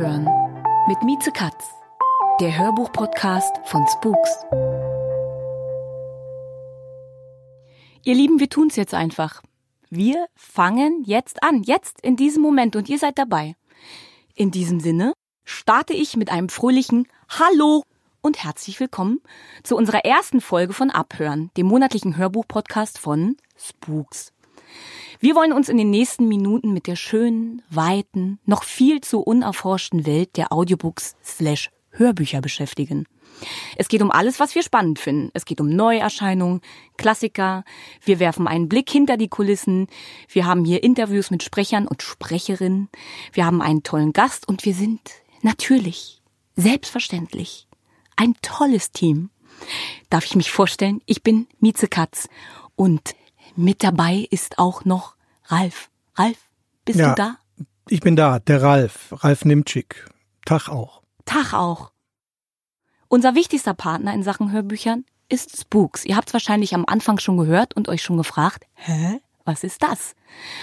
Abhören mit Mieze Katz, der Hörbuch-Podcast von Spooks. Ihr Lieben, wir tun's jetzt einfach. Wir fangen jetzt an, jetzt in diesem Moment und ihr seid dabei. In diesem Sinne starte ich mit einem fröhlichen Hallo und herzlich willkommen zu unserer ersten Folge von Abhören, dem monatlichen Hörbuch-Podcast von Spooks. Wir wollen uns in den nächsten Minuten mit der schönen, weiten, noch viel zu unerforschten Welt der Audiobooks slash Hörbücher beschäftigen. Es geht um alles, was wir spannend finden. Es geht um Neuerscheinungen, Klassiker. Wir werfen einen Blick hinter die Kulissen. Wir haben hier Interviews mit Sprechern und Sprecherinnen. Wir haben einen tollen Gast und wir sind natürlich, selbstverständlich, ein tolles Team. Darf ich mich vorstellen? Ich bin Mieze Katz und mit dabei ist auch noch Ralf. Ralf, bist Ja. du da? Ich bin da, der Ralf, Ralf Nimczyk. Tag auch. Tag auch. Unser wichtigster Partner in Sachen Hörbüchern ist Spooks. Ihr habt es wahrscheinlich am Anfang schon gehört und euch schon gefragt, hä, was ist das?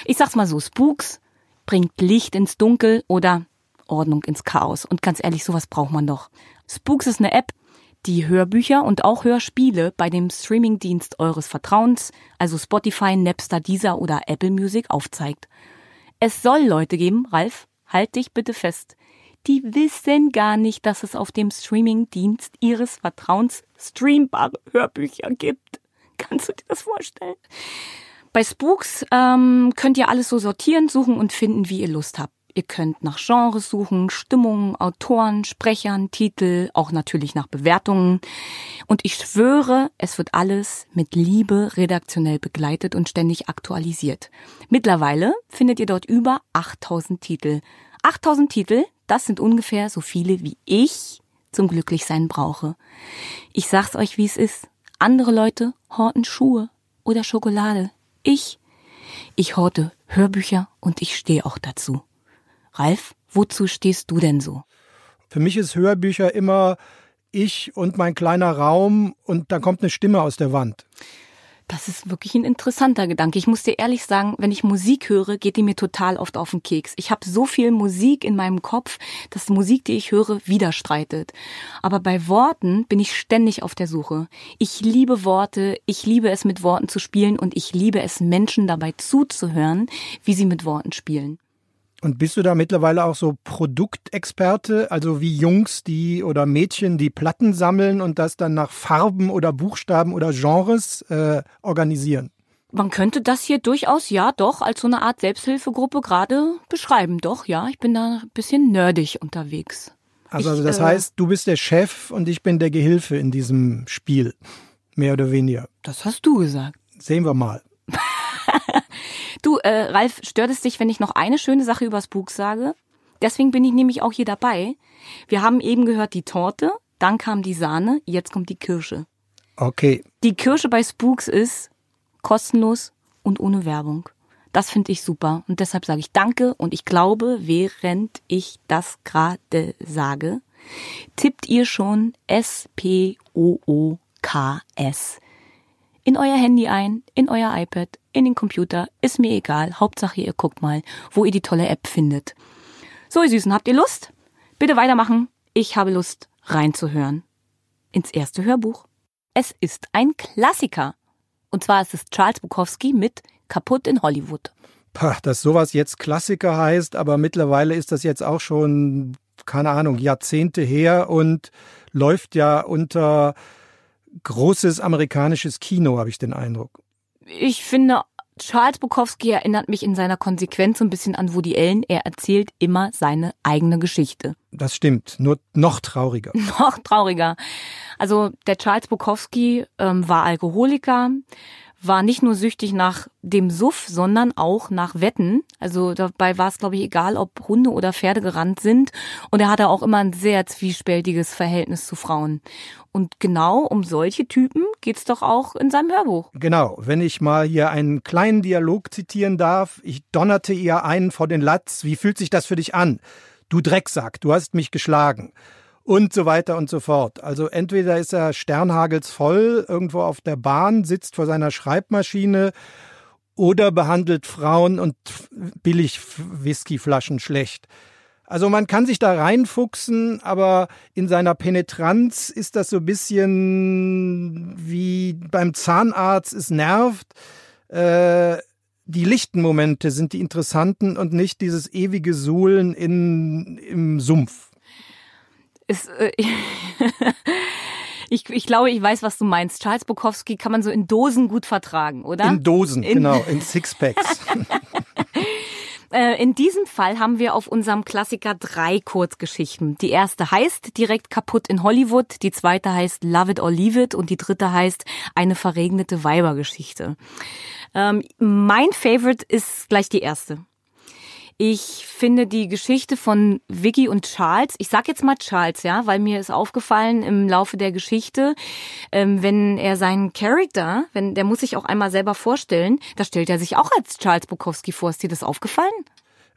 Ich sag's mal so, Spooks bringt Licht ins Dunkel oder Ordnung ins Chaos. Und ganz ehrlich, sowas braucht man doch. Spooks ist eine App, die Hörbücher und auch Hörspiele bei dem Streamingdienst eures Vertrauens, also Spotify, Napster, Deezer oder Apple Music aufzeigt. Es soll Leute geben, Ralf, halt dich bitte fest. Die wissen gar nicht, dass es auf dem Streamingdienst ihres Vertrauens streambare Hörbücher gibt. Kannst du dir das vorstellen? Bei Spooks ähm, könnt ihr alles so sortieren, suchen und finden, wie ihr Lust habt. Ihr könnt nach Genres suchen, Stimmungen, Autoren, Sprechern, Titel, auch natürlich nach Bewertungen. Und ich schwöre, es wird alles mit Liebe redaktionell begleitet und ständig aktualisiert. Mittlerweile findet ihr dort über 8000 Titel. 8000 Titel, das sind ungefähr so viele, wie ich zum Glücklichsein brauche. Ich sag's euch, wie es ist. Andere Leute horten Schuhe oder Schokolade. Ich, ich horte Hörbücher und ich stehe auch dazu. Ralf, wozu stehst du denn so? Für mich ist Hörbücher immer ich und mein kleiner Raum und dann kommt eine Stimme aus der Wand. Das ist wirklich ein interessanter Gedanke. Ich muss dir ehrlich sagen, wenn ich Musik höre, geht die mir total oft auf den Keks. Ich habe so viel Musik in meinem Kopf, dass Musik, die ich höre, widerstreitet. Aber bei Worten bin ich ständig auf der Suche. Ich liebe Worte, ich liebe es mit Worten zu spielen und ich liebe es Menschen dabei zuzuhören, wie sie mit Worten spielen. Und bist du da mittlerweile auch so Produktexperte, also wie Jungs, die oder Mädchen, die Platten sammeln und das dann nach Farben oder Buchstaben oder Genres äh, organisieren? Man könnte das hier durchaus, ja, doch, als so eine Art Selbsthilfegruppe gerade beschreiben. Doch, ja, ich bin da ein bisschen nerdig unterwegs. Also, Ich, also das äh, heißt, du bist der Chef und ich bin der Gehilfe in diesem Spiel. Mehr oder weniger. Das hast du gesagt. Sehen wir mal. Du, äh, Ralf, stört es dich, wenn ich noch eine schöne Sache über Spooks sage? Deswegen bin ich nämlich auch hier dabei. Wir haben eben gehört die Torte, dann kam die Sahne, jetzt kommt die Kirsche. Okay. Die Kirsche bei Spooks ist kostenlos und ohne Werbung. Das finde ich super und deshalb sage ich Danke und ich glaube, während ich das gerade sage, tippt ihr schon S-P-O-O-K-S in euer Handy ein, in euer iPad, in den Computer, ist mir egal. Hauptsache ihr guckt mal, wo ihr die tolle App findet. So, ihr Süßen, habt ihr Lust? Bitte weitermachen. Ich habe Lust, reinzuhören. Ins erste Hörbuch. Es ist ein Klassiker. Und zwar ist es Charles Bukowski mit Kaputt in Hollywood. Pah, dass sowas jetzt Klassiker heißt, aber mittlerweile ist das jetzt auch schon, keine Ahnung, Jahrzehnte her und läuft ja unter großes amerikanisches Kino, habe ich den Eindruck. Ich finde, Charles Bukowski erinnert mich in seiner Konsequenz so ein bisschen an Woody Allen. Er erzählt immer seine eigene Geschichte. Das stimmt, nur noch trauriger. Noch trauriger. Also der Charles Bukowski ähm, war Alkoholiker, war nicht nur süchtig nach dem Suff, sondern auch nach Wetten. Also dabei war es, glaube ich, egal, ob Hunde oder Pferde gerannt sind. Und er hatte auch immer ein sehr zwiespältiges Verhältnis zu Frauen. Und genau um solche Typen geht's doch auch in seinem Hörbuch. Genau, wenn ich mal hier einen kleinen Dialog zitieren darf. Ich donnerte ihr einen vor den Latz. Wie fühlt sich das für dich an? Du Drecksack, du hast mich geschlagen und so weiter und so fort. Also entweder ist er sternhagelsvoll irgendwo auf der Bahn, sitzt vor seiner Schreibmaschine oder behandelt Frauen und billig Whiskyflaschen schlecht. Also man kann sich da reinfuchsen, aber in seiner Penetranz ist das so ein bisschen wie beim Zahnarzt, es nervt. Äh, die lichten Momente sind die interessanten und nicht dieses ewige Suhlen in, im Sumpf ist, äh, ich, ich glaube, ich weiß, was du meinst. Charles Bukowski kann man so in Dosen gut vertragen, oder? In Dosen, in genau, in Sixpacks. Äh, in diesem Fall haben wir auf unserem Klassiker drei Kurzgeschichten. Die erste heißt direkt kaputt in Hollywood, die zweite heißt Love It or Leave It und die dritte heißt eine verregnete Weibergeschichte. Ähm, mein Favorite ist gleich die erste. Ich finde die Geschichte von Vicky und Charles, ich sag jetzt mal Charles, ja, weil mir ist aufgefallen im Laufe der Geschichte, ähm, wenn er seinen Charakter, wenn der muss sich auch einmal selber vorstellen, da stellt er sich auch als Charles Bukowski vor. Ist dir das aufgefallen?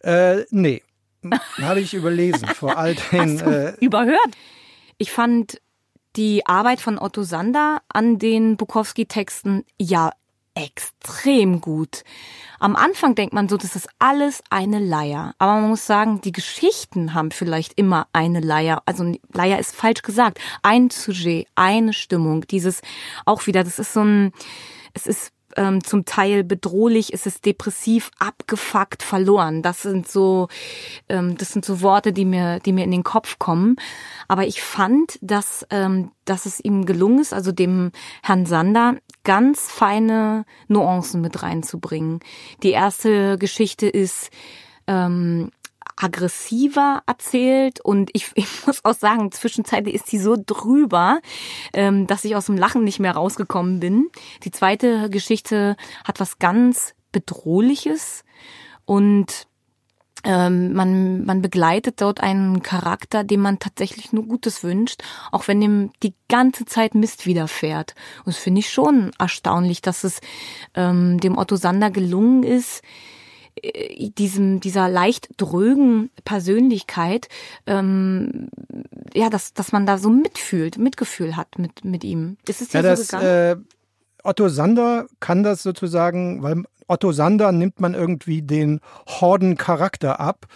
Äh, nee. Habe ich überlesen, vor all den. Äh überhört. Ich fand die Arbeit von Otto Sander an den Bukowski-Texten ja extrem gut. Am Anfang denkt man so, das ist alles eine Leier. Aber man muss sagen, die Geschichten haben vielleicht immer eine Leier. Also Leier ist falsch gesagt. Ein Sujet, eine Stimmung. Dieses auch wieder, das ist so ein, es ist ähm, zum Teil bedrohlich, ist es depressiv, abgefuckt, verloren. Das sind so, ähm, das sind so Worte, die mir, die mir in den Kopf kommen. Aber ich fand, dass, ähm, dass es ihm gelungen ist, also dem Herrn Sander, ganz feine Nuancen mit reinzubringen. Die erste Geschichte ist, ähm, aggressiver erzählt und ich, ich muss auch sagen, zwischenzeitlich ist sie so drüber, ähm, dass ich aus dem Lachen nicht mehr rausgekommen bin. Die zweite Geschichte hat was ganz Bedrohliches und ähm, man, man begleitet dort einen Charakter, dem man tatsächlich nur Gutes wünscht, auch wenn ihm die ganze Zeit Mist widerfährt. Und das finde ich schon erstaunlich, dass es ähm, dem Otto Sander gelungen ist, diesem dieser leicht drögen Persönlichkeit ähm, ja dass dass man da so mitfühlt Mitgefühl hat mit mit ihm ist es dir ja, so das, gegangen? Äh, Otto Sander kann das sozusagen weil Otto Sander nimmt man irgendwie den Horden-Charakter ab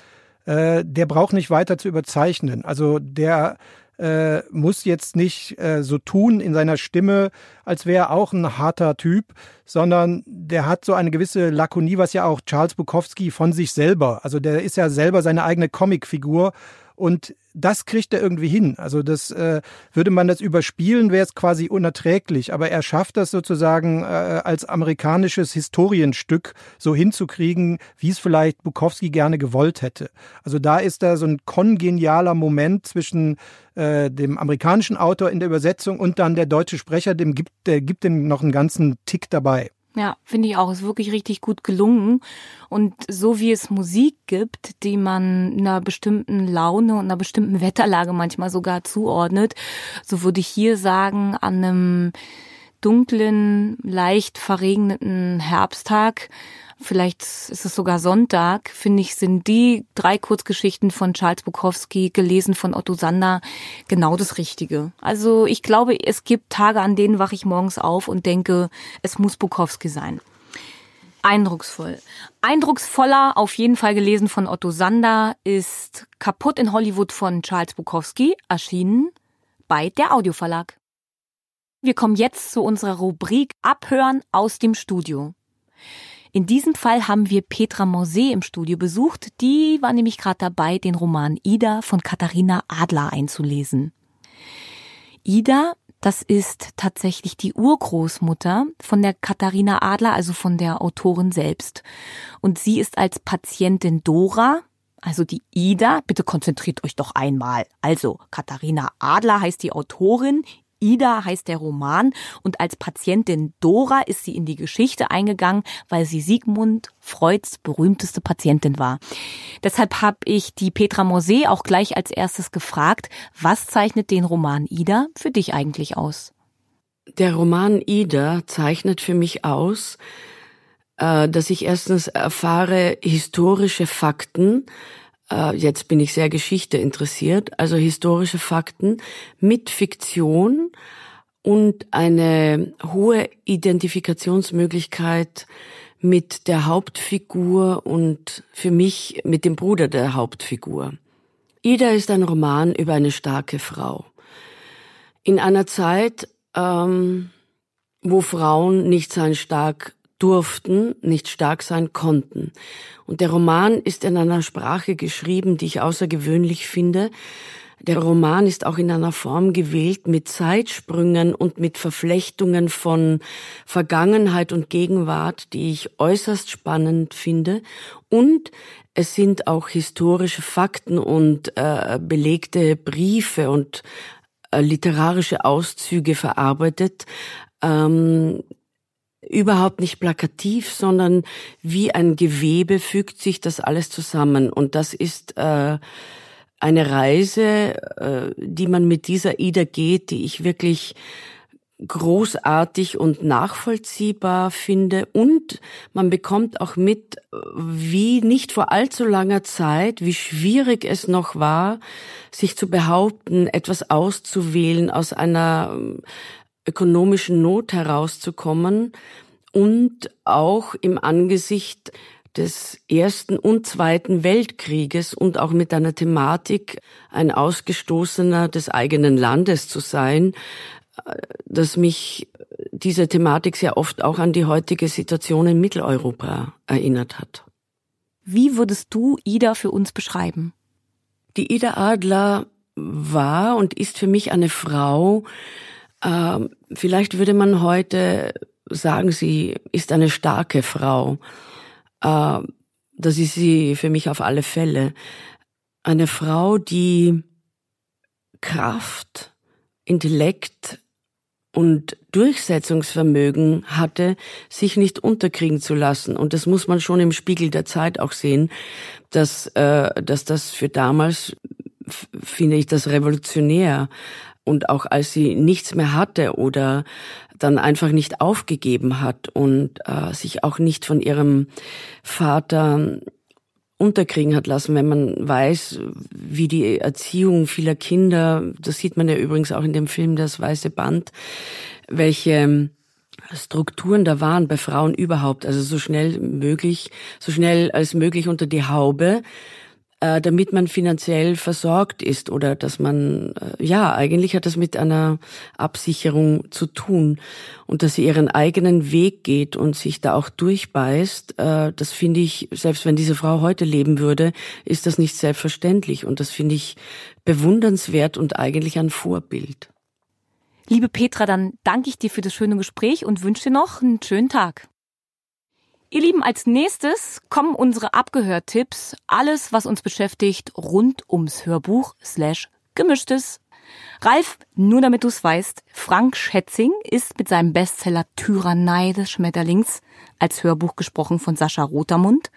äh, der braucht nicht weiter zu überzeichnen also der äh, muss jetzt nicht äh, so tun in seiner Stimme, als wäre er auch ein harter Typ, sondern der hat so eine gewisse Lakonie, was ja auch Charles Bukowski von sich selber, also der ist ja selber seine eigene Comicfigur und das kriegt er irgendwie hin. Also das äh, würde man das überspielen, wäre es quasi unerträglich. Aber er schafft das sozusagen äh, als amerikanisches Historienstück so hinzukriegen, wie es vielleicht Bukowski gerne gewollt hätte. Also da ist da so ein kongenialer Moment zwischen äh, dem amerikanischen Autor in der Übersetzung und dann der deutsche Sprecher, dem gibt, der gibt dem noch einen ganzen Tick dabei. Ja, finde ich auch. Ist wirklich richtig gut gelungen. Und so wie es Musik gibt, die man einer bestimmten Laune und einer bestimmten Wetterlage manchmal sogar zuordnet, so würde ich hier sagen, an einem dunklen, leicht verregneten Herbsttag vielleicht ist es sogar Sonntag, finde ich, sind die drei Kurzgeschichten von Charles Bukowski, gelesen von Otto Sander, genau das Richtige. Also ich glaube, es gibt Tage, an denen wache ich morgens auf und denke, es muss Bukowski sein. Eindrucksvoll. Eindrucksvoller, auf jeden Fall gelesen von Otto Sander, ist Kaputt in Hollywood von Charles Bukowski, erschienen bei der Audioverlag. Wir kommen jetzt zu unserer Rubrik Abhören aus dem Studio. In diesem Fall haben wir Petra Morsee im Studio besucht. Die war nämlich gerade dabei, den Roman Ida von Katharina Adler einzulesen. Ida, das ist tatsächlich die Urgroßmutter von der Katharina Adler, also von der Autorin selbst. Und sie ist als Patientin Dora, Also die Ida, bitte konzentriert euch doch einmal. Also Katharina Adler heißt die Autorin, Ida heißt der Roman und als Patientin Dora ist sie in die Geschichte eingegangen, weil sie Sigmund Freuds berühmteste Patientin war. Deshalb habe ich die Petra Mosé auch gleich als erstes gefragt, was zeichnet den Roman Ida für dich eigentlich aus? Der Roman Ida zeichnet für mich aus, äh, dass ich erstens erfahre historische Fakten, äh, jetzt bin ich sehr Geschichte interessiert, also historische Fakten mit Fiktion und eine hohe Identifikationsmöglichkeit mit der Hauptfigur und für mich mit dem Bruder der Hauptfigur. Ida ist ein Roman über eine starke Frau. In einer Zeit, ähm, wo Frauen nicht sein stark durften, nicht stark sein konnten. Und der Roman ist in einer Sprache geschrieben, die ich außergewöhnlich finde. Der Roman ist auch in einer Form gewählt mit Zeitsprüngen und mit Verflechtungen von Vergangenheit und Gegenwart, die ich äußerst spannend finde. Und es sind auch historische Fakten und äh, belegte Briefe und äh, literarische Auszüge verarbeitet, ähm, überhaupt nicht plakativ, sondern wie ein Gewebe fügt sich das alles zusammen. Und das ist äh, eine Reise, äh, die man mit dieser Ida geht, die ich wirklich großartig und nachvollziehbar finde. Und man bekommt auch mit, wie nicht vor allzu langer Zeit, wie schwierig es noch war, sich zu behaupten, etwas auszuwählen aus einer ökonomischen Not herauszukommen und auch im Angesicht des Ersten und Zweiten Weltkrieges und auch mit einer Thematik, ein Ausgestoßener des eigenen Landes zu sein, dass mich diese Thematik sehr oft auch an die heutige Situation in Mitteleuropa erinnert hat. Wie würdest du Ida für uns beschreiben? Die Ida Adler war und ist für mich eine Frau, ähm, vielleicht würde man heute sagen, sie ist eine starke Frau. Äh, das ist sie für mich auf alle Fälle. Eine Frau, die Kraft, Intellekt und Durchsetzungsvermögen hatte, sich nicht unterkriegen zu lassen. Und das muss man schon im Spiegel der Zeit auch sehen, dass, äh, dass das für damals, finde ich, das revolutionär und auch als sie nichts mehr hatte oder dann einfach nicht aufgegeben hat und äh, sich auch nicht von ihrem Vater unterkriegen hat lassen, wenn man weiß, wie die Erziehung vieler Kinder, das sieht man ja übrigens auch in dem Film Das Weiße Band, welche Strukturen da waren bei Frauen überhaupt, also so schnell möglich, so schnell als möglich unter die Haube äh, damit man finanziell versorgt ist oder dass man, äh, ja, eigentlich hat das mit einer Absicherung zu tun und dass sie ihren eigenen Weg geht und sich da auch durchbeißt, äh, das finde ich, selbst wenn diese Frau heute leben würde, ist das nicht selbstverständlich und das finde ich bewundernswert und eigentlich ein Vorbild. Liebe Petra, dann danke ich dir für das schöne Gespräch und wünsche dir noch einen schönen Tag. Ihr Lieben, als nächstes kommen unsere Abgehört-Tipps. Alles, was uns beschäftigt, rund ums Hörbuch slash Gemischtes. Ralf, nur damit du es weißt, Frank Schätzing ist mit seinem Bestseller Tyrannei des Schmetterlings als Hörbuch gesprochen von Sascha Rotermund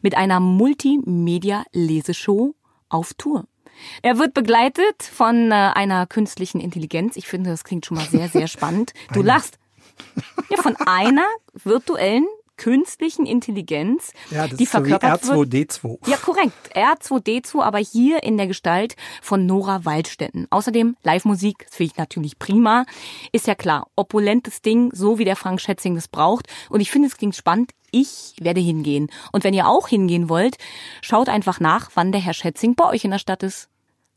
mit einer Multimedia-Leseshow auf Tour. Er wird begleitet von äh, einer künstlichen Intelligenz. Ich finde, das klingt schon mal sehr, sehr spannend. Du lachst. Ja, von einer virtuellen künstlichen Intelligenz, ja, das die ist verkörpert so wie R2D2. Wird. Ja, korrekt. R2D2, aber hier in der Gestalt von Nora Waldstetten. Außerdem Live-Musik, das finde ich natürlich prima. Ist ja klar, opulentes Ding, so wie der Frank Schätzing das braucht. Und ich finde, es klingt spannend. Ich werde hingehen. Und wenn ihr auch hingehen wollt, schaut einfach nach, wann der Herr Schätzing bei euch in der Stadt ist.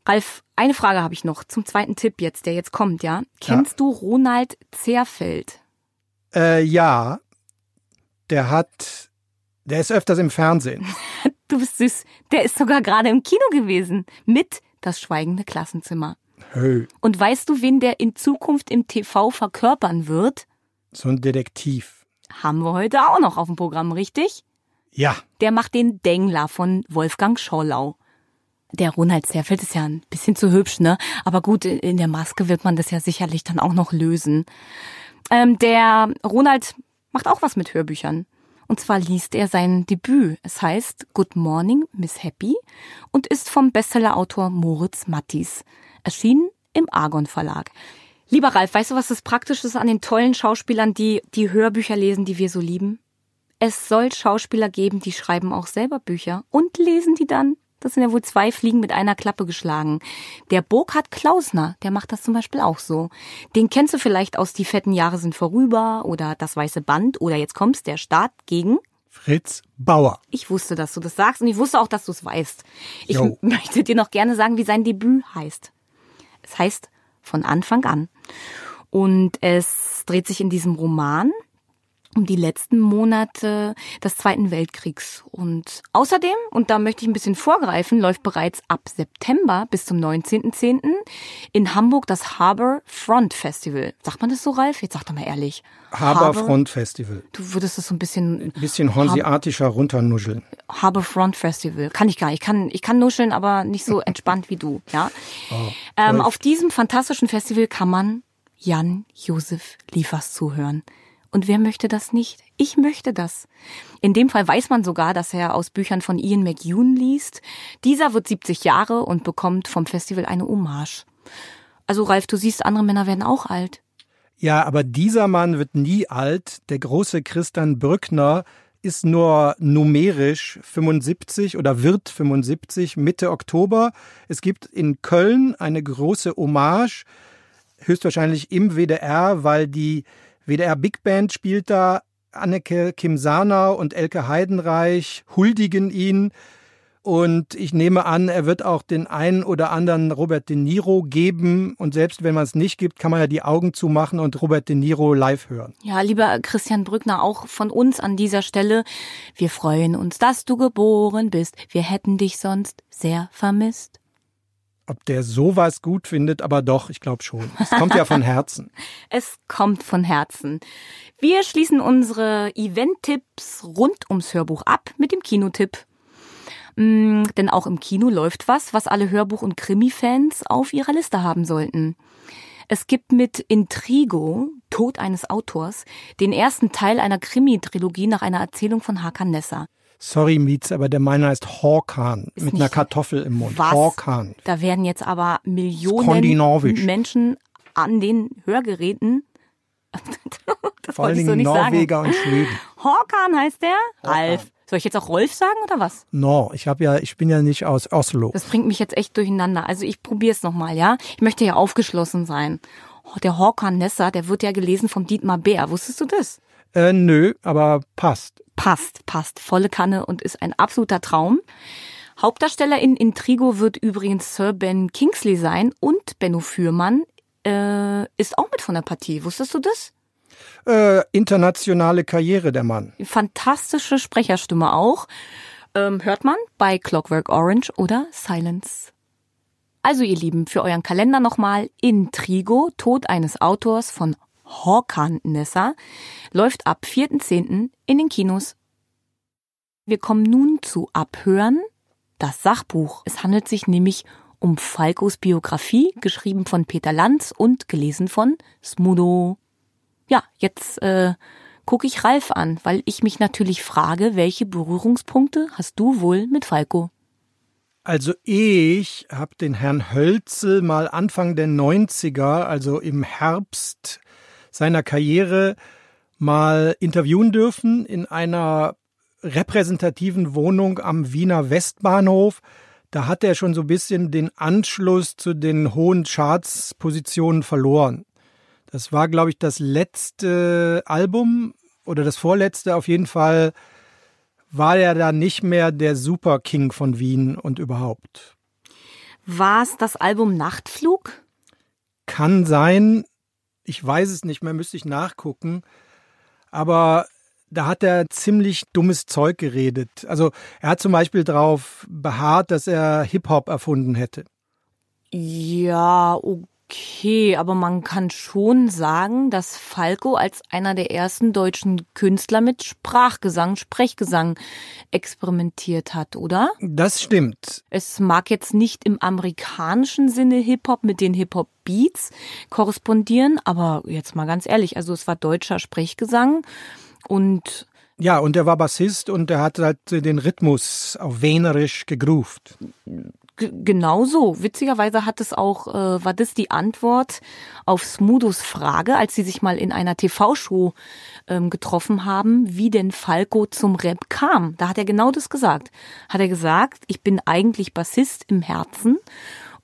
Ralf, eine Frage habe ich noch zum zweiten Tipp jetzt, der jetzt kommt, ja? Kennst ja. du Ronald Zerfeld? Äh, ja, der hat, der ist öfters im Fernsehen. Du bist süß. Der ist sogar gerade im Kino gewesen mit Das schweigende Klassenzimmer. Hey. Und weißt du, wen der in Zukunft im TV verkörpern wird? So ein Detektiv. Haben wir heute auch noch auf dem Programm, richtig? Ja. Der macht den Dengler von Wolfgang Schorlau. Der Ronald Zerfeld ist ja ein bisschen zu hübsch, ne? Aber gut, in der Maske wird man das ja sicherlich dann auch noch lösen. Ähm, der Ronald macht auch was mit Hörbüchern. Und zwar liest er sein Debüt. Es heißt Good Morning, Miss Happy und ist vom Bestsellerautor Moritz Mattis. Erschienen im Argon Verlag. Lieber Ralf, weißt du, was das Praktische ist an den tollen Schauspielern, die die Hörbücher lesen, die wir so lieben? Es soll Schauspieler geben, die schreiben auch selber Bücher und lesen die dann. Das sind ja wohl zwei Fliegen mit einer Klappe geschlagen. Der Burkhard Klausner, der macht das zum Beispiel auch so. Den kennst du vielleicht aus Die fetten Jahre sind vorüber oder Das weiße Band oder jetzt kommst der Start gegen Fritz Bauer. Ich wusste, dass du das sagst und ich wusste auch, dass du es weißt. Ich möchte dir noch gerne sagen, wie sein Debüt heißt. Es heißt von Anfang an. Und es dreht sich in diesem Roman um die letzten Monate des Zweiten Weltkriegs. Und außerdem, und da möchte ich ein bisschen vorgreifen, läuft bereits ab September bis zum 19.10. in Hamburg das Harbor Front Festival. Sagt man das so, Ralf? Jetzt sag doch mal ehrlich. Haberfront Festival. Du würdest das so ein bisschen Ein bisschen hanseatischer runternuscheln. Harbor Front Festival. Kann ich gar nicht. Ich kann, ich kann nuscheln, aber nicht so entspannt wie du, ja. ähm, auf diesem fantastischen Festival kann man Jan Josef Liefers zuhören. Und wer möchte das nicht? Ich möchte das. In dem Fall weiß man sogar, dass er aus Büchern von Ian McEwan liest. Dieser wird 70 Jahre und bekommt vom Festival eine Hommage. Also Ralf, du siehst, andere Männer werden auch alt. Ja, aber dieser Mann wird nie alt. Der große Christian Brückner ist nur numerisch 75 oder wird 75 Mitte Oktober. Es gibt in Köln eine große Hommage, höchstwahrscheinlich im WDR, weil die WDR Big Band spielt da. Anneke Kim Sanau und Elke Heidenreich huldigen ihn. Und ich nehme an, er wird auch den einen oder anderen Robert De Niro geben. Und selbst wenn man es nicht gibt, kann man ja die Augen zumachen und Robert De Niro live hören. Ja, lieber Christian Brückner, auch von uns an dieser Stelle. Wir freuen uns, dass du geboren bist. Wir hätten dich sonst sehr vermisst. Ob der sowas gut findet, aber doch, ich glaube schon. Es kommt ja von Herzen. Es kommt von Herzen. Wir schließen unsere Event-Tipps rund ums Hörbuch ab mit dem Kinotipp. Mm, denn auch im Kino läuft was, was alle Hörbuch- und Krimi-Fans auf ihrer Liste haben sollten. Es gibt mit Intrigo, Tod eines Autors, den ersten Teil einer Krimi-Trilogie nach einer Erzählung von Hakan Nesser. Sorry, Mietz, aber der meiner heißt Hawkan mit einer Kartoffel im Mund. Was? Hawkan. Da werden jetzt aber Millionen. Menschen an den Hörgeräten. das Vor allen wollte ich so Dingen nicht Norweger und Schweden. sagen. Horkan heißt der? Ralf. Soll ich jetzt auch Rolf sagen oder was? No, ich habe ja, ich bin ja nicht aus Oslo. Das bringt mich jetzt echt durcheinander. Also ich probiere es nochmal, ja? Ich möchte ja aufgeschlossen sein. Oh, Der Horkan Nesser, der wird ja gelesen vom Dietmar Bär. Wusstest du das? Äh, nö, aber passt. Passt, passt. Volle Kanne und ist ein absoluter Traum. Hauptdarsteller in Intrigo wird übrigens Sir Ben Kingsley sein und Benno Fürmann äh, ist auch mit von der Partie. Wusstest du das? Äh, internationale Karriere der Mann. Fantastische Sprecherstimme auch. Ähm, hört man bei Clockwork Orange oder Silence. Also ihr Lieben, für euren Kalender nochmal Intrigo, Tod eines Autors von Horkan Nessa, läuft ab 4.10. in den Kinos. Wir kommen nun zu Abhören, das Sachbuch. Es handelt sich nämlich um Falkos Biografie, geschrieben von Peter Lanz und gelesen von Smudo. Ja, jetzt äh, gucke ich Ralf an, weil ich mich natürlich frage, welche Berührungspunkte hast du wohl mit Falco? Also ich habe den Herrn Hölzel mal Anfang der 90er, also im Herbst seiner Karriere, mal interviewen dürfen in einer repräsentativen Wohnung am Wiener Westbahnhof. Da hat er schon so ein bisschen den Anschluss zu den hohen Charts-Positionen verloren. Das war, glaube ich, das letzte Album oder das vorletzte auf jeden Fall war er da nicht mehr der Super King von Wien und überhaupt. War es das Album Nachtflug? Kann sein, ich weiß es nicht mehr, müsste ich nachgucken. Aber da hat er ziemlich dummes Zeug geredet. Also er hat zum Beispiel darauf beharrt, dass er Hip-Hop erfunden hätte. Ja, Okay, aber man kann schon sagen, dass Falco als einer der ersten deutschen Künstler mit Sprachgesang, Sprechgesang experimentiert hat, oder? Das stimmt. Es mag jetzt nicht im amerikanischen Sinne Hip-Hop mit den Hip-Hop-Beats korrespondieren, aber jetzt mal ganz ehrlich, also es war deutscher Sprechgesang und ja, und er war Bassist und er hat halt den Rhythmus auf Wenerisch gegruft genau so. Witzigerweise hat es auch, äh, war das die Antwort auf Smudos Frage, als sie sich mal in einer TV-Show ähm, getroffen haben, wie denn Falco zum Rap kam. Da hat er genau das gesagt. Hat er gesagt, ich bin eigentlich Bassist im Herzen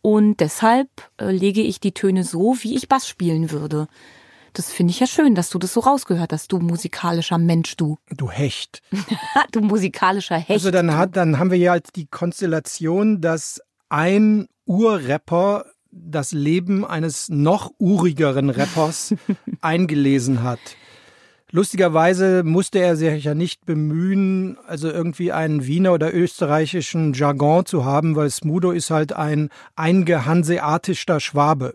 und deshalb äh, lege ich die Töne so, wie ich Bass spielen würde. Das finde ich ja schön, dass du das so rausgehört hast, du musikalischer Mensch, du. Du Hecht. du musikalischer Hecht. Also dann, hat, dann haben wir ja halt die Konstellation, dass ein Urrapper das Leben eines noch urigeren Rappers eingelesen hat. Lustigerweise musste er sich ja nicht bemühen, also irgendwie einen Wiener oder österreichischen Jargon zu haben, weil Smudo ist halt ein eingehanseatischer Schwabe.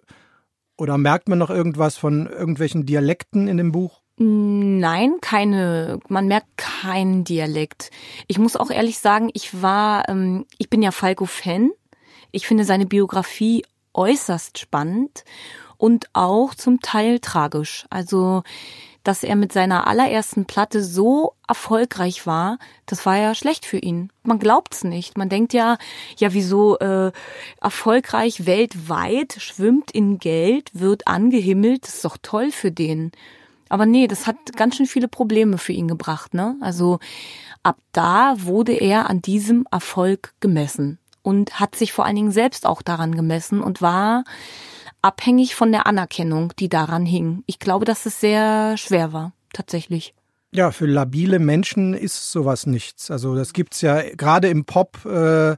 Oder merkt man noch irgendwas von irgendwelchen Dialekten in dem Buch? Nein, keine. Man merkt keinen Dialekt. Ich muss auch ehrlich sagen, ich war, ähm, ich bin ja Falco-Fan. Ich finde seine Biografie äußerst spannend und auch zum Teil tragisch. Also dass er mit seiner allerersten Platte so erfolgreich war, das war ja schlecht für ihn. Man glaubt's nicht. Man denkt ja, ja wieso äh, erfolgreich weltweit, schwimmt in Geld, wird angehimmelt, das ist doch toll für den. Aber nee, das hat ganz schön viele Probleme für ihn gebracht, ne? Also ab da wurde er an diesem Erfolg gemessen und hat sich vor allen Dingen selbst auch daran gemessen und war abhängig von der Anerkennung, die daran hing. Ich glaube, dass es sehr schwer war, tatsächlich. Ja, für labile Menschen ist sowas nichts. Also das gibt's ja gerade im Pop äh,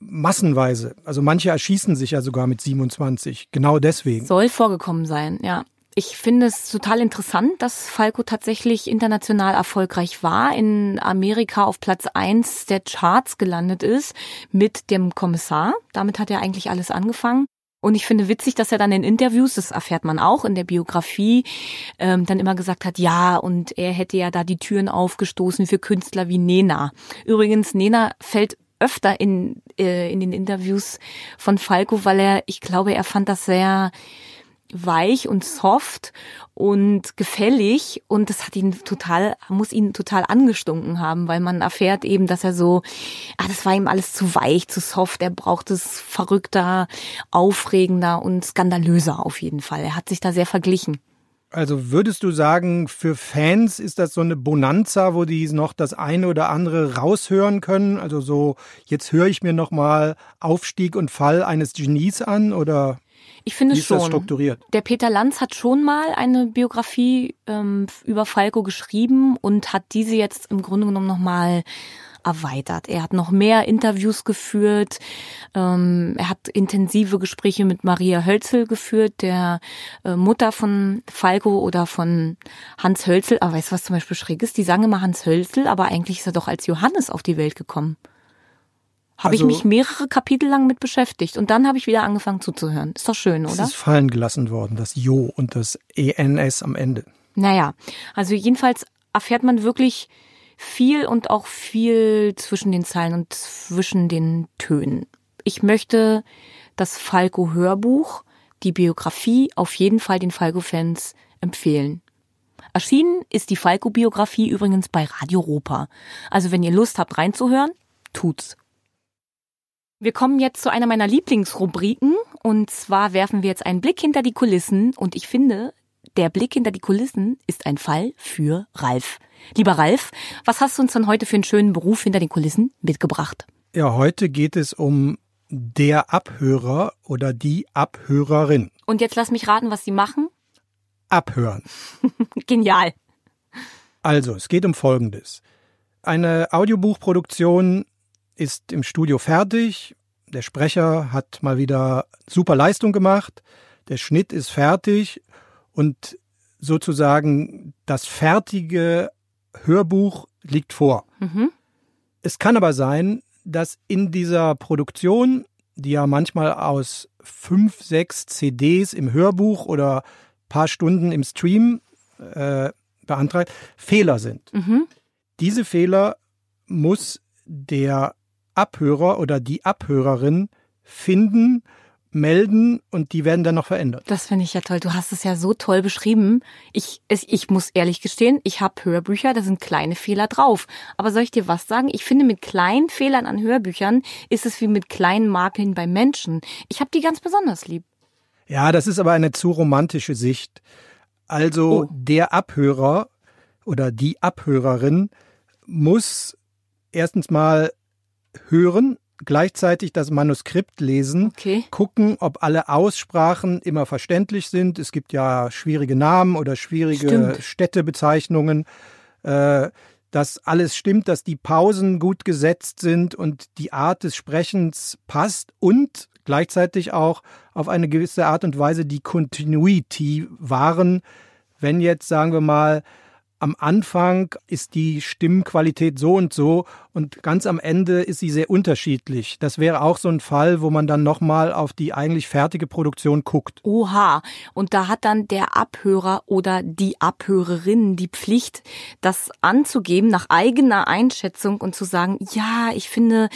massenweise. Also manche erschießen sich ja sogar mit 27. Genau deswegen. Soll vorgekommen sein, ja. Ich finde es total interessant, dass Falco tatsächlich international erfolgreich war, in Amerika auf Platz eins der Charts gelandet ist mit dem Kommissar. Damit hat er eigentlich alles angefangen. Und ich finde witzig, dass er dann in Interviews, das erfährt man auch in der Biografie, ähm, dann immer gesagt hat, ja, und er hätte ja da die Türen aufgestoßen für Künstler wie Nena. Übrigens, Nena fällt öfter in, äh, in den Interviews von Falco, weil er, ich glaube, er fand das sehr weich und soft und gefällig und das hat ihn total, muss ihn total angestunken haben, weil man erfährt eben, dass er so, ah, das war ihm alles zu weich, zu soft, er braucht es verrückter, aufregender und skandalöser auf jeden Fall. Er hat sich da sehr verglichen. Also würdest du sagen, für Fans ist das so eine Bonanza, wo die noch das eine oder andere raushören können? Also so, jetzt höre ich mir nochmal Aufstieg und Fall eines Genies an oder? Ich finde Wie ist schon. Das strukturiert? Der Peter Lanz hat schon mal eine Biografie ähm, über Falco geschrieben und hat diese jetzt im Grunde genommen nochmal erweitert. Er hat noch mehr Interviews geführt. Ähm, er hat intensive Gespräche mit Maria Hölzel geführt, der äh, Mutter von Falco oder von Hans Hölzel. Aber weißt du, was zum Beispiel schräg ist? Die sagen immer Hans Hölzel, aber eigentlich ist er doch als Johannes auf die Welt gekommen habe also, ich mich mehrere Kapitel lang mit beschäftigt und dann habe ich wieder angefangen zuzuhören. Ist doch schön, oder? Es ist fallen gelassen worden, das Jo und das ENS am Ende. Naja, also jedenfalls erfährt man wirklich viel und auch viel zwischen den Zeilen und zwischen den Tönen. Ich möchte das Falco Hörbuch, die Biografie auf jeden Fall den Falco-Fans empfehlen. Erschienen ist die Falco-Biografie übrigens bei Radio Europa. Also wenn ihr Lust habt reinzuhören, tut's. Wir kommen jetzt zu einer meiner Lieblingsrubriken und zwar werfen wir jetzt einen Blick hinter die Kulissen und ich finde, der Blick hinter die Kulissen ist ein Fall für Ralf. Lieber Ralf, was hast du uns denn heute für einen schönen Beruf hinter den Kulissen mitgebracht? Ja, heute geht es um der Abhörer oder die Abhörerin. Und jetzt lass mich raten, was sie machen. Abhören. Genial. Also, es geht um Folgendes. Eine Audiobuchproduktion ist im Studio fertig. Der Sprecher hat mal wieder super Leistung gemacht. Der Schnitt ist fertig und sozusagen das fertige Hörbuch liegt vor. Mhm. Es kann aber sein, dass in dieser Produktion die ja manchmal aus fünf, sechs CDs im Hörbuch oder paar Stunden im Stream äh, beantragt, Fehler sind. Mhm. Diese Fehler muss der Abhörer oder die Abhörerin finden, melden und die werden dann noch verändert. Das finde ich ja toll. Du hast es ja so toll beschrieben. Ich, es, ich muss ehrlich gestehen, ich habe Hörbücher, da sind kleine Fehler drauf. Aber soll ich dir was sagen? Ich finde, mit kleinen Fehlern an Hörbüchern ist es wie mit kleinen Makeln bei Menschen. Ich habe die ganz besonders lieb. Ja, das ist aber eine zu romantische Sicht. Also Oh. der Abhörer oder die Abhörerin muss erstens mal hören, gleichzeitig das Manuskript lesen, Okay. gucken, ob alle Aussprachen immer verständlich sind. Es gibt ja schwierige Namen oder schwierige Stimmt. Städtebezeichnungen. Äh, dass alles stimmt, dass die Pausen gut gesetzt sind und die Art des Sprechens passt und gleichzeitig auch auf eine gewisse Art und Weise die Continuity wahren. Wenn jetzt, sagen wir mal, am Anfang ist die Stimmqualität so und so und ganz am Ende ist sie sehr unterschiedlich. Das wäre auch so ein Fall, wo man dann nochmal auf die eigentlich fertige Produktion guckt. Oha. Und da hat dann der Abhörer oder die Abhörerin die Pflicht, das anzugeben nach eigener Einschätzung und zu sagen, ja, ich finde,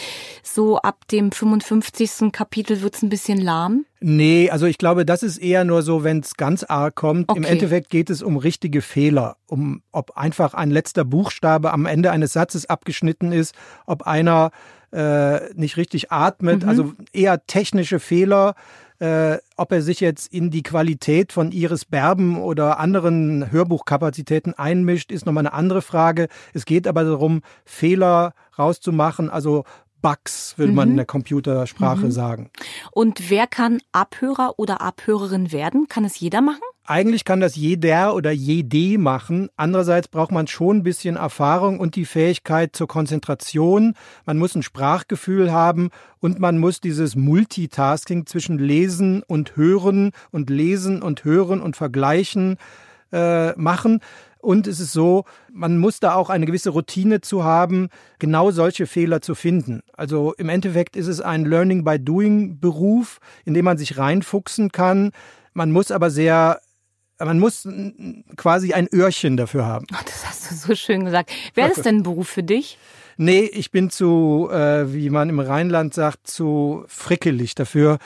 so ab dem 55. Kapitel wird's ein bisschen lahm. Nee, also ich glaube, das ist eher nur so, wenn es ganz arg kommt. Im Okay. Endeffekt geht es um richtige Fehler, um ob einfach ein letzter Buchstabe am Ende eines Satzes abgeschnitten ist, ob einer äh, nicht richtig atmet, Mhm. also eher technische Fehler. Äh, ob er sich jetzt in die Qualität von Iris Berben oder anderen Hörbuchkapazitäten einmischt, ist nochmal eine andere Frage. Es geht aber darum, Fehler rauszumachen, also Bugs, würde man in der Computersprache sagen. Und wer kann Abhörer oder Abhörerin werden? Kann es jeder machen? Eigentlich kann das jeder oder jede machen. Andererseits braucht man schon ein bisschen Erfahrung und die Fähigkeit zur Konzentration. Man muss ein Sprachgefühl haben und man muss dieses Multitasking zwischen Lesen und Hören und Lesen und Hören und Vergleichen äh, machen. Und es ist so, man muss da auch eine gewisse Routine zu haben, genau solche Fehler zu finden. Also im Endeffekt ist es ein Learning by Doing Beruf, in dem man sich reinfuchsen kann. Man muss aber sehr, man muss quasi ein Öhrchen dafür haben. Oh, das hast du so schön gesagt. Wäre das denn ein Beruf für dich? Nee, ich bin zu, äh, wie man im Rheinland sagt, zu frickelig dafür.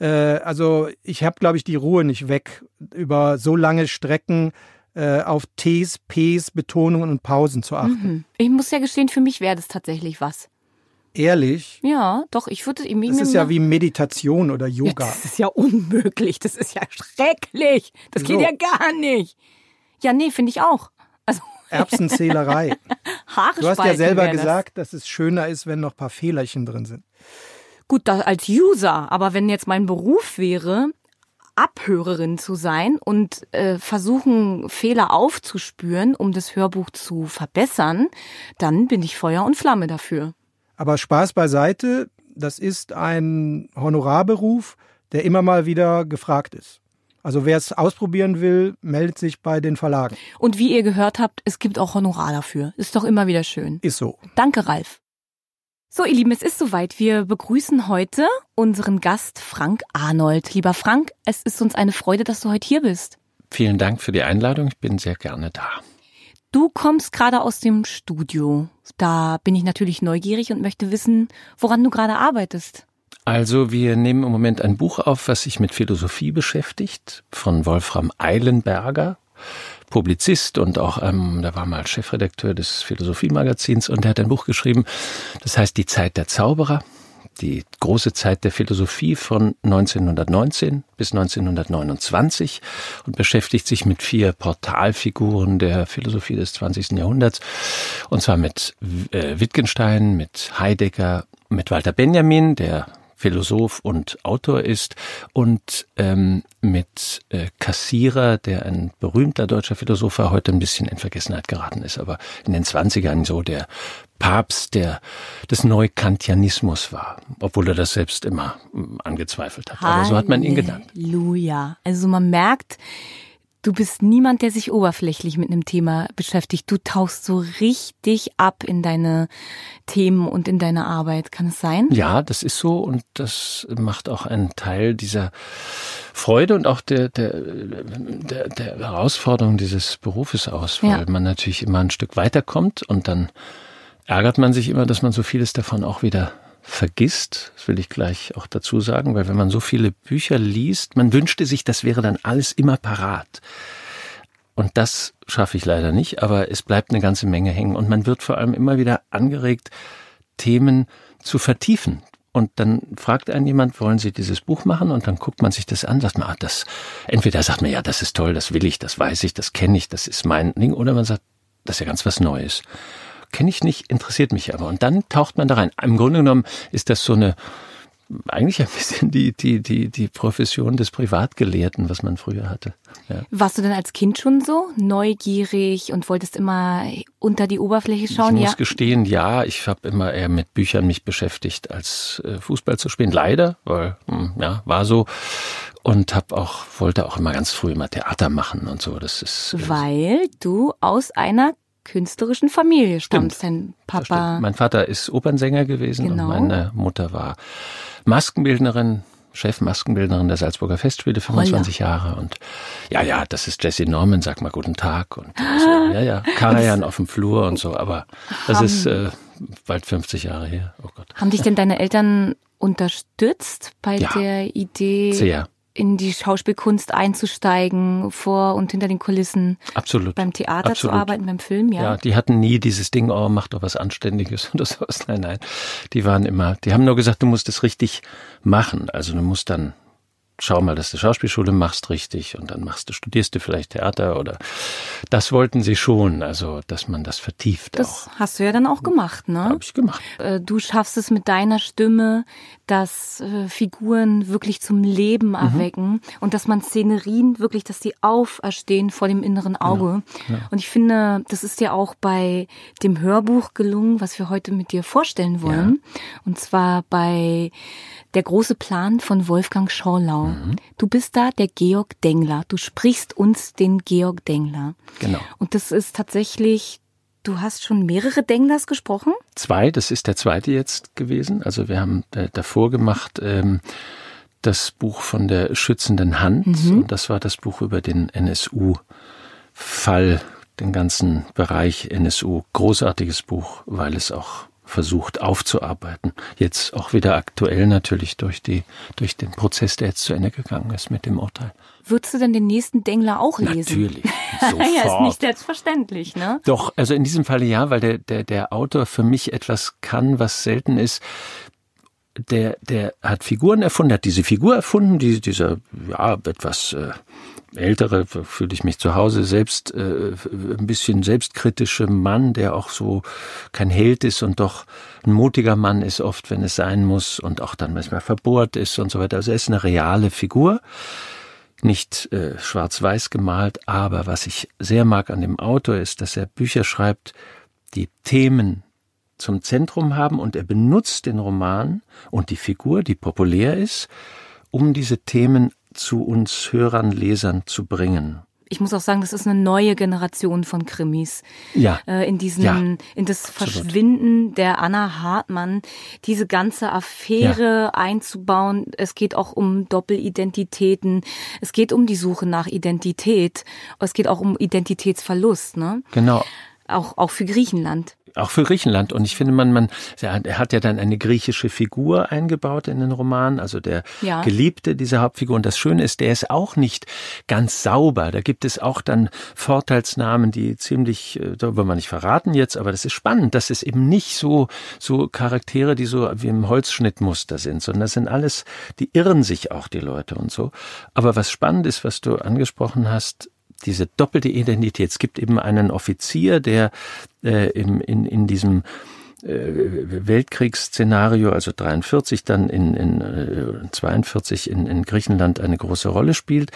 Äh, also ich habe, glaube ich, die Ruhe nicht weg, über so lange Strecken äh, auf Ts, Ps, Betonungen und Pausen zu achten. Hm. Ich muss ja gestehen, für mich wäre das tatsächlich was. Ehrlich, Ja, doch, ich würde ich das ist ja wie Meditation oder Yoga. Ja, das ist ja unmöglich. Das ist ja schrecklich. Das geht So. ja gar nicht. Ja, nee, finde ich auch. Also Erbsenzählerei. Haare Du hast ja selber wär das. gesagt, dass es schöner ist, wenn noch ein paar Fehlerchen drin sind. Gut, als User, aber wenn jetzt mein Beruf wäre, Abhörerin zu sein und äh, versuchen, Fehler aufzuspüren, um das Hörbuch zu verbessern, dann bin ich Feuer und Flamme dafür. Aber Spaß beiseite, das ist ein Honorarberuf, der immer mal wieder gefragt ist. Also wer es ausprobieren will, meldet sich bei den Verlagen. Und wie ihr gehört habt, es gibt auch Honorar dafür. Ist doch immer wieder schön. Ist so. Danke, Ralf. So, ihr Lieben, es ist soweit. Wir begrüßen heute unseren Gast Frank Arnold. Lieber Frank, es ist uns eine Freude, dass du heute hier bist. Vielen Dank für die Einladung. Ich bin sehr gerne da. Du kommst gerade aus dem Studio. Da bin ich natürlich neugierig und möchte wissen, woran du gerade arbeitest. Also wir nehmen im Moment ein Buch auf, was sich mit Philosophie beschäftigt, von Wolfram Eilenberger, Publizist und auch, ähm, der war mal Chefredakteur des Philosophiemagazins und der hat ein Buch geschrieben, das heißt Die Zeit der Zauberer, die große Zeit der Philosophie von 1919 bis 1929 und beschäftigt sich mit vier Portalfiguren der Philosophie des 20. Jahrhunderts, und zwar mit äh, Wittgenstein, mit Heidegger, mit Walter Benjamin, der Philosoph und Autor ist, und ähm, mit äh, Kassierer, der ein berühmter deutscher Philosoph war, heute ein bisschen in Vergessenheit geraten ist, aber in den 20ern so der Papst der, des Neukantianismus war, obwohl er das selbst immer mm, angezweifelt hat. Aber so hat man ihn genannt. Halleluja. Also man merkt, Du bist niemand, der sich oberflächlich mit einem Thema beschäftigt. Du tauchst so richtig ab in deine Themen und in deine Arbeit. Kann es sein? Ja, das ist so und das macht auch einen Teil dieser Freude und auch der, der, der, der Herausforderung dieses Berufes aus, weil ja. man natürlich immer ein Stück weiterkommt und dann ärgert man sich immer, dass man so vieles davon auch wieder vergisst. Das will ich gleich auch dazu sagen, weil wenn man so viele Bücher liest, man wünschte sich, das wäre dann alles immer parat. Und das schaffe ich leider nicht, aber es bleibt eine ganze Menge hängen. Und man wird vor allem immer wieder angeregt, Themen zu vertiefen. Und dann fragt einen jemand, wollen Sie dieses Buch machen? Und dann guckt man sich das an, sagt man, ah, das, entweder sagt man, ja, das ist toll, das will ich, das weiß ich, das kenne ich, das ist mein Ding, oder man sagt, das ist ja ganz was Neues kenne ich nicht, interessiert mich aber. Und dann taucht man da rein. Im Grunde genommen ist das so eine, eigentlich ein bisschen die, die, die, die Profession des Privatgelehrten, was man früher hatte. Ja. Warst du denn als Kind schon so neugierig und wolltest immer unter die Oberfläche schauen? Ich muss ja. gestehen, ja, ich habe immer eher mit Büchern mich beschäftigt, als äh, Fußball zu spielen. Leider, weil hm, ja war so und habe auch wollte auch immer ganz früh immer Theater machen und so. Das ist äh, weil du aus einer künstlerischen Familie stammst, dein Papa. Mein Vater ist Opernsänger gewesen genau. und meine Mutter war Maskenbildnerin, Chefmaskenbildnerin der Salzburger Festspiele, 25 oh ja. Jahre. Und ja, ja, das ist Jessie Norman, sag mal guten Tag. Und also, ja, ja, Karajan auf dem Flur und so. Aber das ist äh, bald 50 Jahre her. Oh Gott. Haben dich denn deine Eltern unterstützt bei ja, der Idee? Sehr in die Schauspielkunst einzusteigen, vor und hinter den Kulissen. Absolut. Beim Theater Absolut. zu arbeiten, beim Film, ja. Ja, die hatten nie dieses Ding, oh, mach doch was Anständiges oder sowas. Nein, nein. Die waren immer, die haben nur gesagt, du musst es richtig machen. Also du musst dann schau mal, dass du Schauspielschule machst richtig und dann machst du, studierst du vielleicht Theater oder das wollten sie schon, also dass man das vertieft. Das auch. hast du ja dann auch gemacht, ne? Habe ich gemacht. Äh, du schaffst es mit deiner Stimme, dass äh, Figuren wirklich zum Leben mhm. erwecken mhm. und dass man Szenerien wirklich, dass die auferstehen vor dem inneren Auge. Ja. Ja. Und ich finde, das ist ja auch bei dem Hörbuch gelungen, was wir heute mit dir vorstellen wollen. Ja. Und zwar bei der große Plan von Wolfgang Schorlau. Mhm. Du bist da der Georg Dengler. Du sprichst uns den Georg Dengler. Genau. Und das ist tatsächlich Du hast schon mehrere Denglers gesprochen? Zwei, das ist der zweite jetzt gewesen. Also wir haben davor gemacht ähm, das Buch von der schützenden Hand mhm. und das war das Buch über den NSU-Fall, den ganzen Bereich NSU. Großartiges Buch, weil es auch versucht aufzuarbeiten. Jetzt auch wieder aktuell natürlich durch die, durch den Prozess, der jetzt zu Ende gegangen ist mit dem Urteil. Würdest du denn den nächsten Dengler auch lesen? Natürlich. Sofort. ja, ist nicht selbstverständlich, ne? Doch, also in diesem Falle ja, weil der, der, der Autor für mich etwas kann, was selten ist. Der, der hat Figuren erfunden, hat diese Figur erfunden, die, dieser, ja, etwas, äh, ältere, fühle ich mich zu Hause, selbst äh, ein bisschen selbstkritische Mann, der auch so kein Held ist und doch ein mutiger Mann ist oft, wenn es sein muss und auch dann manchmal verbohrt ist und so weiter. Also er ist eine reale Figur, nicht äh, schwarz-weiß gemalt, aber was ich sehr mag an dem Autor ist, dass er Bücher schreibt, die Themen zum Zentrum haben und er benutzt den Roman und die Figur, die populär ist, um diese Themen zu uns Hörern, Lesern zu bringen. Ich muss auch sagen, das ist eine neue Generation von Krimis. Ja. Äh, in diesen, ja. in das Verschwinden der Anna Hartmann, diese ganze Affäre ja. einzubauen. Es geht auch um Doppelidentitäten. Es geht um die Suche nach Identität. Es geht auch um Identitätsverlust, ne? Genau. Auch, auch für Griechenland auch für Griechenland. Und ich finde, man, man, er hat ja dann eine griechische Figur eingebaut in den Roman, also der ja. Geliebte dieser Hauptfigur. Und das Schöne ist, der ist auch nicht ganz sauber. Da gibt es auch dann Vorteilsnamen, die ziemlich, äh, da wollen wir nicht verraten jetzt, aber das ist spannend, dass es eben nicht so, so Charaktere, die so wie im Holzschnittmuster sind, sondern das sind alles, die irren sich auch die Leute und so. Aber was spannend ist, was du angesprochen hast, diese doppelte Identität. Es gibt eben einen Offizier, der äh, im, in, in diesem äh, Weltkriegsszenario, also 43, dann in, in äh, 42 in, in Griechenland eine große Rolle spielt.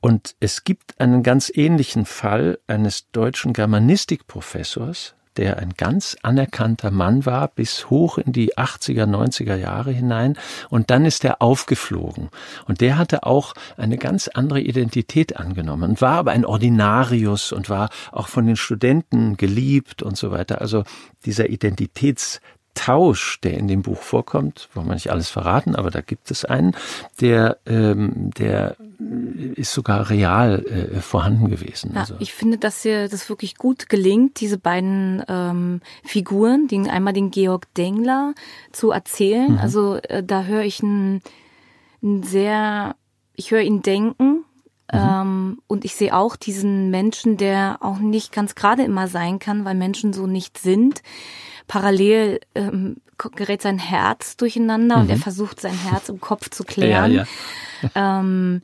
Und es gibt einen ganz ähnlichen Fall eines deutschen Germanistikprofessors, der ein ganz anerkannter Mann war, bis hoch in die 80er, 90er Jahre hinein. Und dann ist er aufgeflogen. Und der hatte auch eine ganz andere Identität angenommen und war aber ein Ordinarius und war auch von den Studenten geliebt und so weiter. Also dieser Identitäts Tausch, der in dem Buch vorkommt, wollen wir nicht alles verraten, aber da gibt es einen, der, ähm, der ist sogar real äh, vorhanden gewesen. Ja, also. Ich finde, dass dir das wirklich gut gelingt, diese beiden ähm, Figuren, den, einmal den Georg Dengler zu erzählen. Mhm. Also äh, da höre ich ein, ein sehr, ich höre ihn denken, Mhm. Ähm, und ich sehe auch diesen Menschen, der auch nicht ganz gerade immer sein kann, weil Menschen so nicht sind parallel ähm, gerät sein Herz durcheinander mhm. und er mhm. versucht sein Herz im Kopf zu klären. Ja, ja. ähm,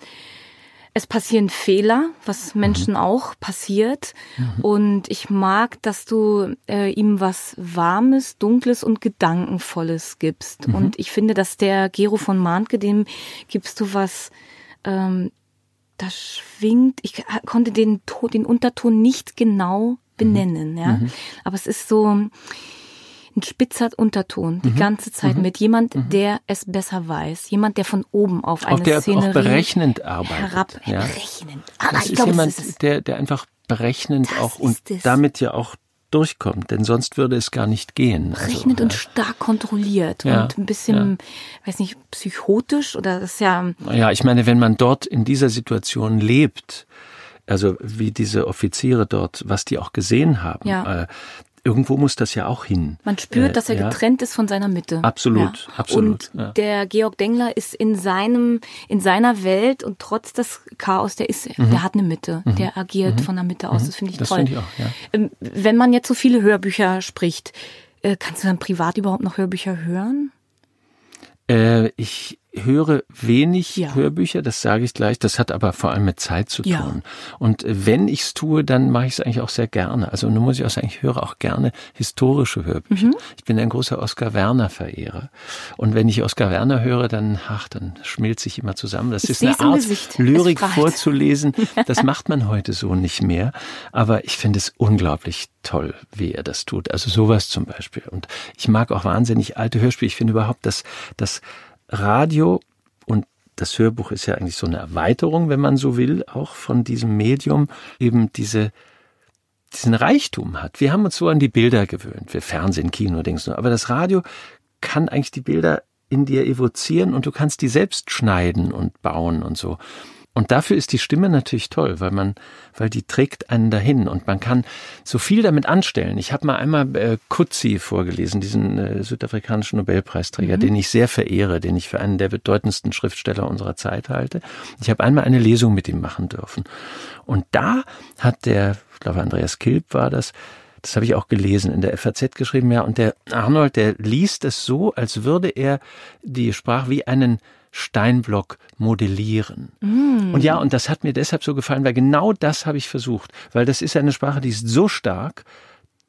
es passieren Fehler, was Menschen mhm. auch passiert. Mhm. Und ich mag, dass du äh, ihm was Warmes, Dunkles und Gedankenvolles gibst. Mhm. Und ich finde, dass der Gero von Mahnke, dem gibst du was, ähm, das schwingt. Ich konnte den, den Unterton nicht genau mhm. benennen, ja. Aber es ist so, ein spitzer Unterton die mhm. ganze Zeit mhm. mit jemand, mhm. der es besser weiß, jemand, der von oben auf eine auch der Szenerie auch berechnend arbeitet. Herab, ja. berechnend. Ah, das ist glaub, jemand, ist der, der einfach berechnend das auch und damit ja auch durchkommt, denn sonst würde es gar nicht gehen. Berechnend also, und stark kontrolliert ja, und ein bisschen, ja. weiß nicht, psychotisch oder das ist ja. Ja, ich meine, wenn man dort in dieser Situation lebt, also wie diese Offiziere dort, was die auch gesehen haben, ja. Irgendwo muss das ja auch hin. Man spürt, äh, dass er ja. getrennt ist von seiner Mitte. Absolut, ja. absolut. Und ja. der Georg Dengler ist in seinem, in seiner Welt und trotz des Chaos, der ist, mhm. der hat eine Mitte. Mhm. Der agiert mhm. von der Mitte aus. Das finde ich das toll. Find ich auch. Ähm, wenn man jetzt so viele Hörbücher spricht, äh, kannst du dann privat überhaupt noch Hörbücher hören? Äh, ich höre wenig ja. Hörbücher, das sage ich gleich. Das hat aber vor allem mit Zeit zu tun. Ja. Und wenn ich es tue, dann mache ich es eigentlich auch sehr gerne. Also nun muss ich auch sagen, ich höre auch gerne historische Hörbücher. Mhm. Ich bin ein großer Oskar Werner Verehrer. Und wenn ich Oskar Werner höre, dann, ach, dann schmilzt sich immer zusammen. Das ich ist eine Art Lyrik vorzulesen. Das macht man heute so nicht mehr. Aber ich finde es unglaublich toll, wie er das tut. Also sowas zum Beispiel. Und ich mag auch wahnsinnig alte Hörspiele. Ich finde überhaupt, dass, dass Radio und das Hörbuch ist ja eigentlich so eine Erweiterung, wenn man so will, auch von diesem Medium, eben diese, diesen Reichtum hat. Wir haben uns so an die Bilder gewöhnt, wir Fernsehen, Kino, Dings nur. Aber das Radio kann eigentlich die Bilder in dir evozieren und du kannst die selbst schneiden und bauen und so. Und dafür ist die Stimme natürlich toll, weil man, weil die trägt einen dahin und man kann so viel damit anstellen. Ich habe mal einmal äh, Kutzi vorgelesen, diesen äh, südafrikanischen Nobelpreisträger, mhm. den ich sehr verehre, den ich für einen der bedeutendsten Schriftsteller unserer Zeit halte. Ich habe einmal eine Lesung mit ihm machen dürfen. Und da hat der, ich glaube Andreas Kilp war das, das habe ich auch gelesen, in der FAZ geschrieben, ja, und der Arnold, der liest es so, als würde er die Sprache wie einen Steinblock modellieren. Mm. Und ja, und das hat mir deshalb so gefallen, weil genau das habe ich versucht, weil das ist eine Sprache, die ist so stark,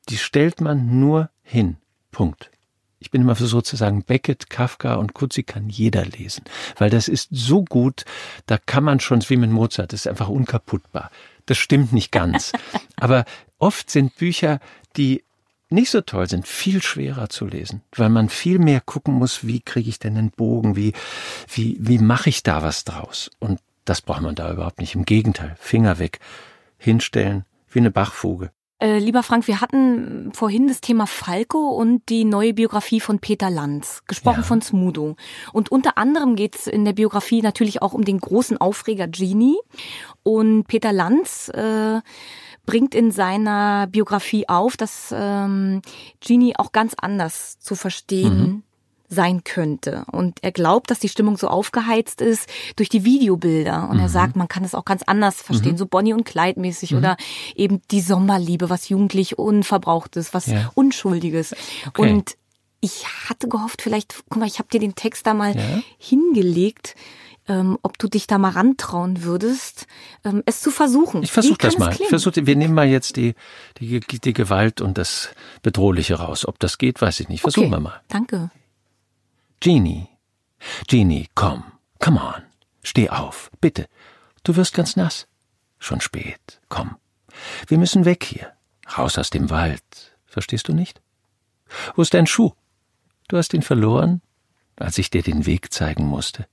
die stellt man nur hin. Punkt. Ich bin immer versucht zu sagen, Beckett, Kafka und Kutzi kann jeder lesen, weil das ist so gut, da kann man schon, wie mit Mozart, das ist einfach unkaputtbar. Das stimmt nicht ganz. Aber oft sind Bücher, die nicht so toll sind, viel schwerer zu lesen, weil man viel mehr gucken muss, wie kriege ich denn einen Bogen, wie, wie, wie mache ich da was draus? Und das braucht man da überhaupt nicht. Im Gegenteil, Finger weg, hinstellen, wie eine Bachfuge. Äh, lieber Frank, wir hatten vorhin das Thema Falco und die neue Biografie von Peter Lanz, gesprochen ja. von Smudo. Und unter anderem geht es in der Biografie natürlich auch um den großen Aufreger Genie. Und Peter Lanz äh, bringt in seiner Biografie auf, dass ähm, Genie auch ganz anders zu verstehen mhm. sein könnte. Und er glaubt, dass die Stimmung so aufgeheizt ist durch die Videobilder. Und mhm. er sagt, man kann es auch ganz anders verstehen, mhm. so Bonnie und Clyde mäßig mhm. oder eben die Sommerliebe, was jugendlich unverbrauchtes, was ja. Unschuldiges. Okay. Und ich hatte gehofft, vielleicht, guck mal, ich habe dir den Text da mal ja. hingelegt ähm, ob du dich da mal rantrauen würdest, ähm, es zu versuchen. Ich versuche das mal. Ich versuch, wir nehmen mal jetzt die, die, die Gewalt und das Bedrohliche raus. Ob das geht, weiß ich nicht. Versuchen okay, wir mal. Danke. Genie. Genie, komm. Come on. Steh auf. Bitte. Du wirst ganz nass. Schon spät. Komm. Wir müssen weg hier. Raus aus dem Wald. Verstehst du nicht? Wo ist dein Schuh? Du hast ihn verloren, als ich dir den Weg zeigen musste.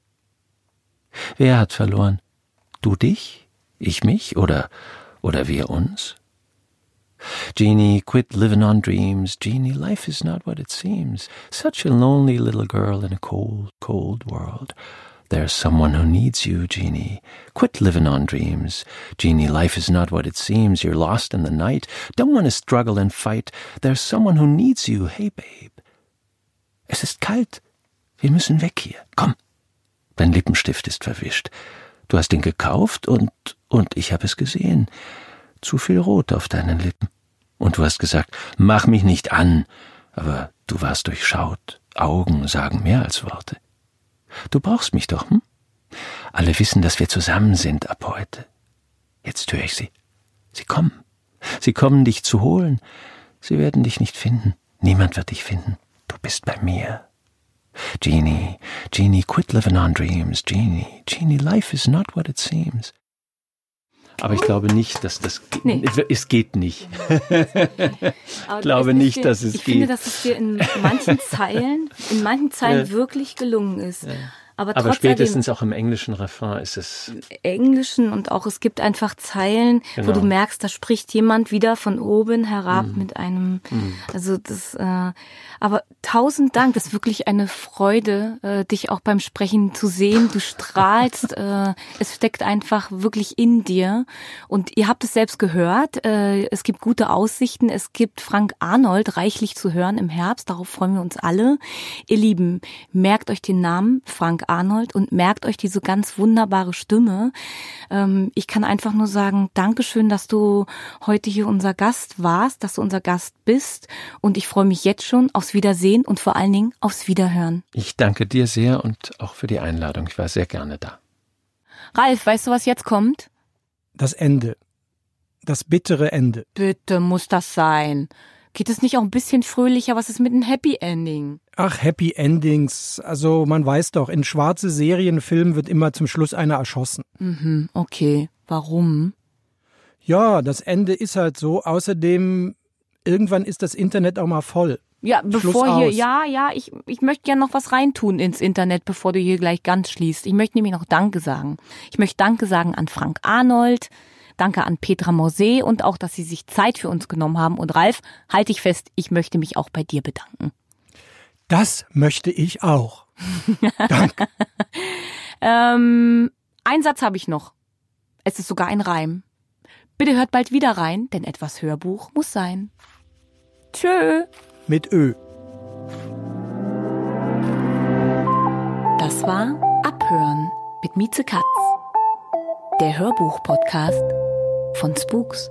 Wer hat verloren? Du dich? Ich mich? Oder, oder wir uns? Jeannie, quit living on dreams. Jeannie, life is not what it seems. Such a lonely little girl in a cold, cold world. There's someone who needs you, Jeannie. Quit living on dreams. Jeannie, life is not what it seems. You're lost in the night. Don't want to struggle and fight. There's someone who needs you. Hey, babe. Es ist kalt. Wir müssen weg hier. Komm. Dein Lippenstift ist verwischt. Du hast ihn gekauft und, und ich habe es gesehen. Zu viel Rot auf deinen Lippen. Und du hast gesagt, mach mich nicht an. Aber du warst durchschaut. Augen sagen mehr als Worte. Du brauchst mich doch, hm? Alle wissen, dass wir zusammen sind ab heute. Jetzt höre ich sie. Sie kommen. Sie kommen, dich zu holen. Sie werden dich nicht finden. Niemand wird dich finden. Du bist bei mir. Jeannie, Jeannie, quit living on dreams. Jeannie, Jeannie, life is not what it seems. Aber ich glaube nicht, dass das nee. es geht nicht. ich glaube nicht, dass es ich geht. Ich finde, dass es dir in manchen Zeilen, in manchen Zeilen ja. wirklich gelungen ist. Ja. Aber, Aber spätestens auch im englischen Refrain ist es. Englischen und auch es gibt einfach Zeilen, genau. wo du merkst, da spricht jemand wieder von oben herab mm. mit einem. Mm. Also das. Äh, aber tausend Dank, das ist wirklich eine Freude, äh, dich auch beim Sprechen zu sehen. Du strahlst. äh, es steckt einfach wirklich in dir. Und ihr habt es selbst gehört. Äh, es gibt gute Aussichten. Es gibt Frank Arnold reichlich zu hören im Herbst. Darauf freuen wir uns alle. Ihr Lieben, merkt euch den Namen Frank Arnold und merkt euch diese ganz wunderbare Stimme. Ähm, ich kann einfach nur sagen, Dankeschön, dass du heute hier unser Gast warst, dass du unser Gast bist und ich freue mich jetzt schon aufs Wiedersehen und vor allen Dingen aufs Wiederhören. Ich danke dir sehr und auch für die Einladung. Ich war sehr gerne da. Ralf, weißt du, was jetzt kommt? Das Ende. Das bittere Ende. Bitte muss das sein. Geht es nicht auch ein bisschen fröhlicher? Was ist mit einem Happy Ending? Ach, Happy Endings. Also man weiß doch, in schwarze Serienfilmen wird immer zum Schluss einer erschossen. Mhm, okay. Warum? Ja, das Ende ist halt so. Außerdem, irgendwann ist das Internet auch mal voll. Ja, bevor hier, ja, ja, ich, ich möchte gerne noch was reintun ins Internet, bevor du hier gleich ganz schließt. Ich möchte nämlich noch Danke sagen. Ich möchte Danke sagen an Frank Arnold, Danke an Petra Mosé und auch, dass Sie sich Zeit für uns genommen haben. Und Ralf, halte ich fest, ich möchte mich auch bei dir bedanken. Das möchte ich auch. Danke. ähm, ein Satz habe ich noch. Es ist sogar ein Reim. Bitte hört bald wieder rein, denn etwas Hörbuch muss sein. Tschö. Mit Ö. Das war Abhören mit Mieze Katz. Der Hörbuch-Podcast von Spooks.